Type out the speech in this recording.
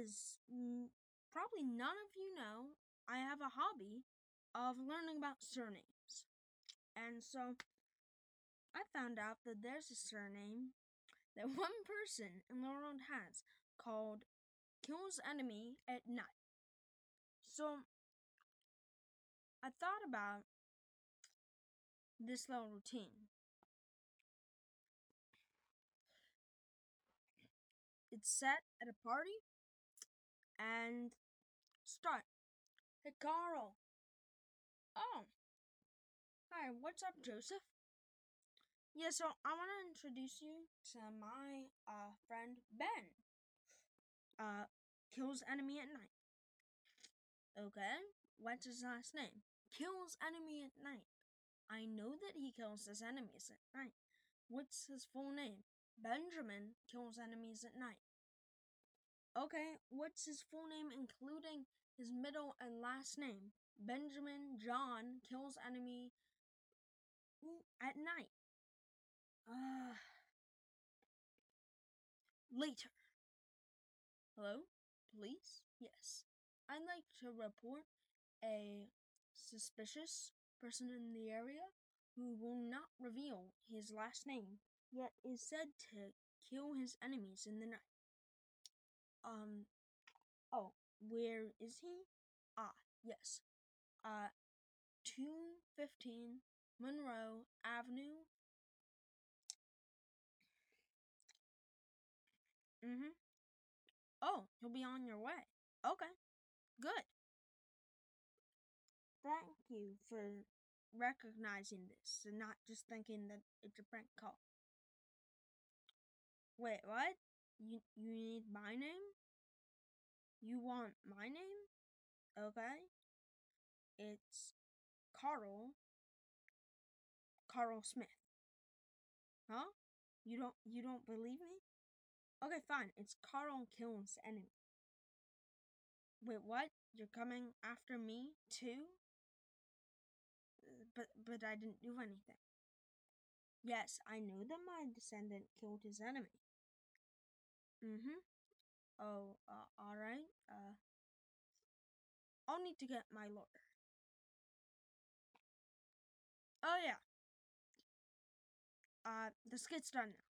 as probably none of you know, I have a hobby of learning about surnames. And so I found out that there's a surname that one person in the world has called kills enemy at night. So I thought about this little routine. It's set at a party start. Hey, Carl. Oh. Hi, what's up, Joseph? Yeah, so I want to introduce you to my uh, friend Ben. Uh, kills enemy at night. Okay, what's his last name? Kills enemy at night. I know that he kills his enemies at night. What's his full name? Benjamin kills enemies at night. Okay, what's his full name including his middle and last name? Benjamin John kills enemy at night. Uh, later. Hello? Police? Yes. I'd like to report a suspicious person in the area who will not reveal his last name, yet is said to kill his enemies in the night. Um, oh, where is he? Ah, yes. Uh, 215 Monroe Avenue. Mm hmm. Oh, you'll be on your way. Okay, good. Thank you for recognizing this and not just thinking that it's a prank call. Wait, what? You you need my name? You want my name? Okay. It's Carl. Carl Smith. Huh? You don't you don't believe me? Okay, fine. It's Carl Killen's enemy. Wait, what? You're coming after me too? Uh, but but I didn't do anything. Yes, I knew that my descendant killed his enemy. Mm-hmm. Oh, uh, alright. Uh, I'll need to get my lawyer. Oh, yeah. Uh, the skit's done now.